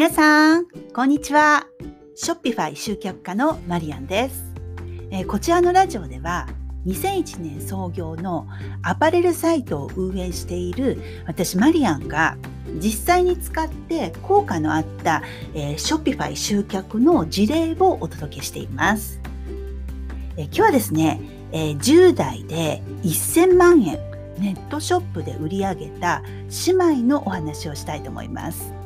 皆さん、こんにちは。 Shopify 集客家のマリアンです、えー、こちらのラジオでは、2001年創業のアパレルサイトを運営している私マリアンが実際に使って効果のあった、えー、 Shopify 集客の事例をお届けしています。えー、今日はですね、えー、10代で1000万円ネットショップで売り上げた姉妹のお話をしたいと思います。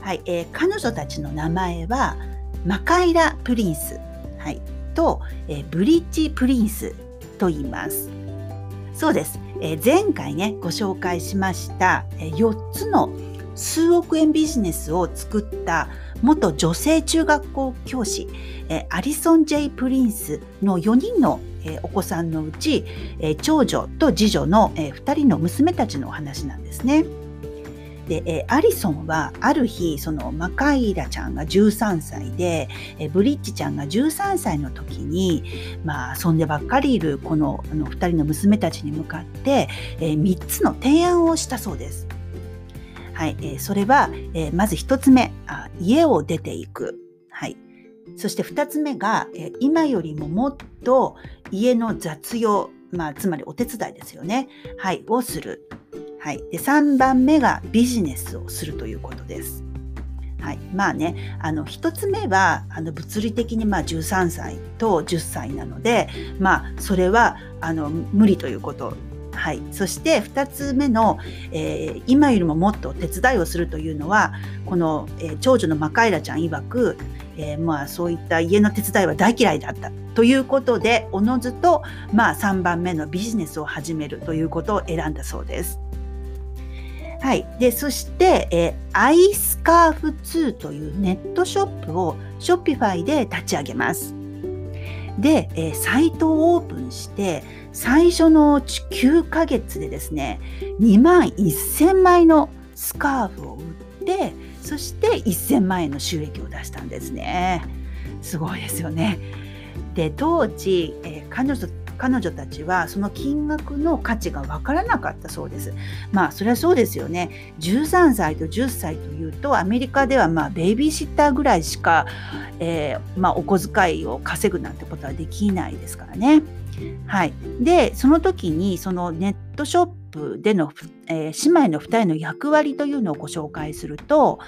はい、えー、彼女たちの名前はマカイラ・プリンス、はい、と、えー、ブリッジ・プリンスと言います。そうです、えー、前回ねご紹介しました、えー、4つの数億円ビジネスを作った元女性中学校教師、えー、アリソン・ジェイ・プリンスの4人の、えー、お子さんのうち、えー、長女と次女の、えー、2人の娘たちのお話なんですね。で、えアリソンはある日そのマカイラちゃんが13歳で、えブリッジちゃんが13歳の時に、まあ、遊んでばっかりいるこのあの2人の娘たちに向かって、え3つの提案をしたそうです。はい、え、それは、え、まず1つ目あ、家を出ていく。はい。そして2つ目が、え、今よりももっと家の雑用、まあ、つまりお手伝いですよね。はい、をする。はい、で3番目がビジネスをするということです。はい、まあねあの1つ目はあの物理的にまあ13歳と10歳なので、まあ、それはあの無理ということはい、そして2つ目の、えー、今よりももっと手伝いをするというのはこの、えー、長女のマカイラちゃん曰く、えー、まあ、そういった家の手伝いは大嫌いだったということでおのずと、まあ、3番目のビジネスを始めるということを選んだそうです。はい。で、そして、えー、アイスカーフ2というネットショップをショッピファイで立ち上げます。で、えー、サイトをオープンして、最初の9ヶ月でですね、2万1000枚のスカーフを売って、そして1000万円の収益を出したんですね。すごいですよね。で、当時、えー、彼女彼女たちはその金額の価値が分からなかったそうです。まあそれはそうですよね。13歳と10歳というとアメリカではまあベイビーシッターぐらいしか、えー、まあ、お小遣いを稼ぐなんてことはできないですからね。はい、でその時にそのネットショップでの、えー、姉妹の2人の役割というのをご紹介すると、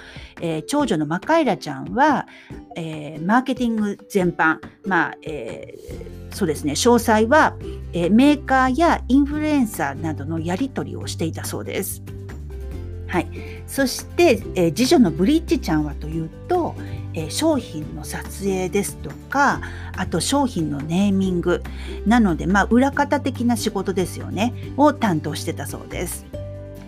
えー、長女のマカイラちゃんは、えー、マーケティング全般、まあえそうですね詳細は、えメーカーやインフルエンサーなどのやり取りをしていたそうです。はい、そして、え次女のブリッジちゃんはというと、え商品の撮影ですとかあと商品のネーミングなのでまあ裏方的な仕事ですよねを担当してたそうです。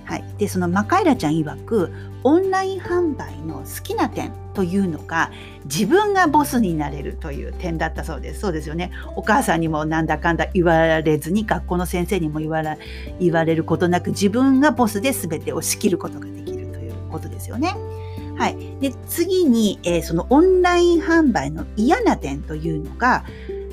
はい、でそのマカイラちゃん曰くオンライン販売の好きな点というのが自分がボスになれるという点だったそうです。そうですよね。お母さんにもなんだかんだ言われずに学校の先生にも言わ言われることなく自分がボスで全てを仕切ることができるということですよね。はい。で、次に、えー、そのオンライン販売の嫌な点というのが、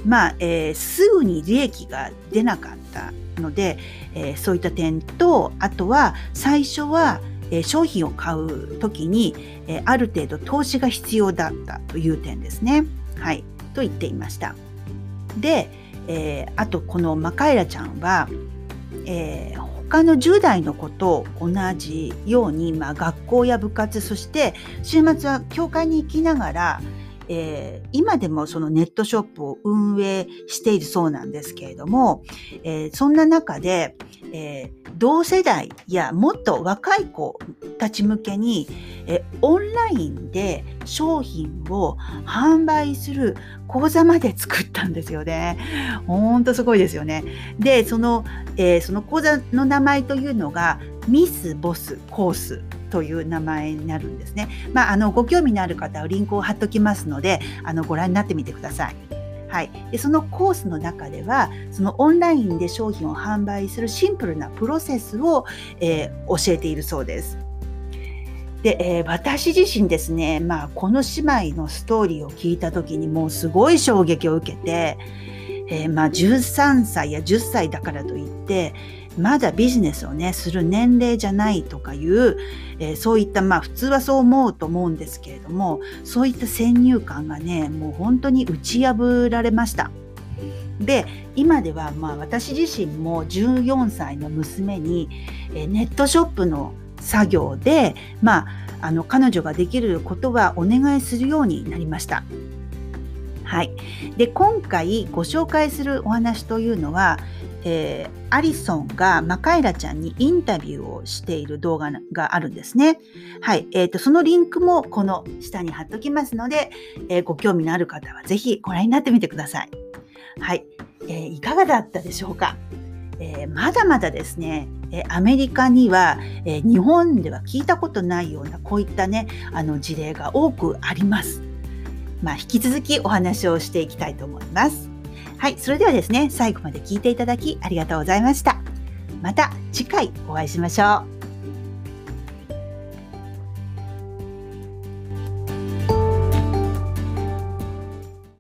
まあ、えー、すぐに利益が出なかったので、えー、そういった点と、あとは最初は、え、商品を買うときに、え、ある程度投資が必要だったという点ですね。はい。と言っていました。で、え、あとこのマカエラちゃんは、えー、他の10代の子と同じように、まあ、学校や部活そして週末は教会に行きながら、えー、今でもそのネットショップを運営しているそうなんですけれども、えー、そんな中で、えー、同世代やもっと若い子たち向けに、えオンラインで商品を販売する講座まで作ったんですよね。ほんとすごいですよね。で、その、えー、その講座の名前というのがミス・ボス・コースという名前になるんですね。まあ、あのご興味のある方はリンクを貼っときますのであのご覧になってみてください。はい、でそのコースの中ではそのオンラインで商品を販売するシンプルなプロセスを、えー、教えているそうです。で、えー、私自身ですね、まあ、この姉妹のストーリーを聞いた時にもうすごい衝撃を受けて、えー、まあ13歳や10歳だからといって、まだビジネスをねする年齢じゃないとかいう、えー、そういったまあ普通はそう思うと思うんですけれどもそういった先入観がねもう本当に打ち破られました。で今ではまあ私自身も14歳の娘にネットショップの作業で、まあ、あの彼女ができることはお願いするようになりました。はい、で今回ご紹介するお話というのは、えー、アリソンがマカイラちゃんにインタビューをしている動画があるんですね。はい、えーと、そのリンクもこの下に貼っときますので、えー、ご興味のある方はぜひご覧になってみてください。はい、えー、いかがだったでしょうか、えー、まだまだですね、えアメリカには、え日本では聞いたことないようなこういったねあの事例が多くあります。まあ、引き続きお話をしていきたいと思います。はい、それではですね、最後まで聞いていただきありがとうございました。また次回お会いしましょう。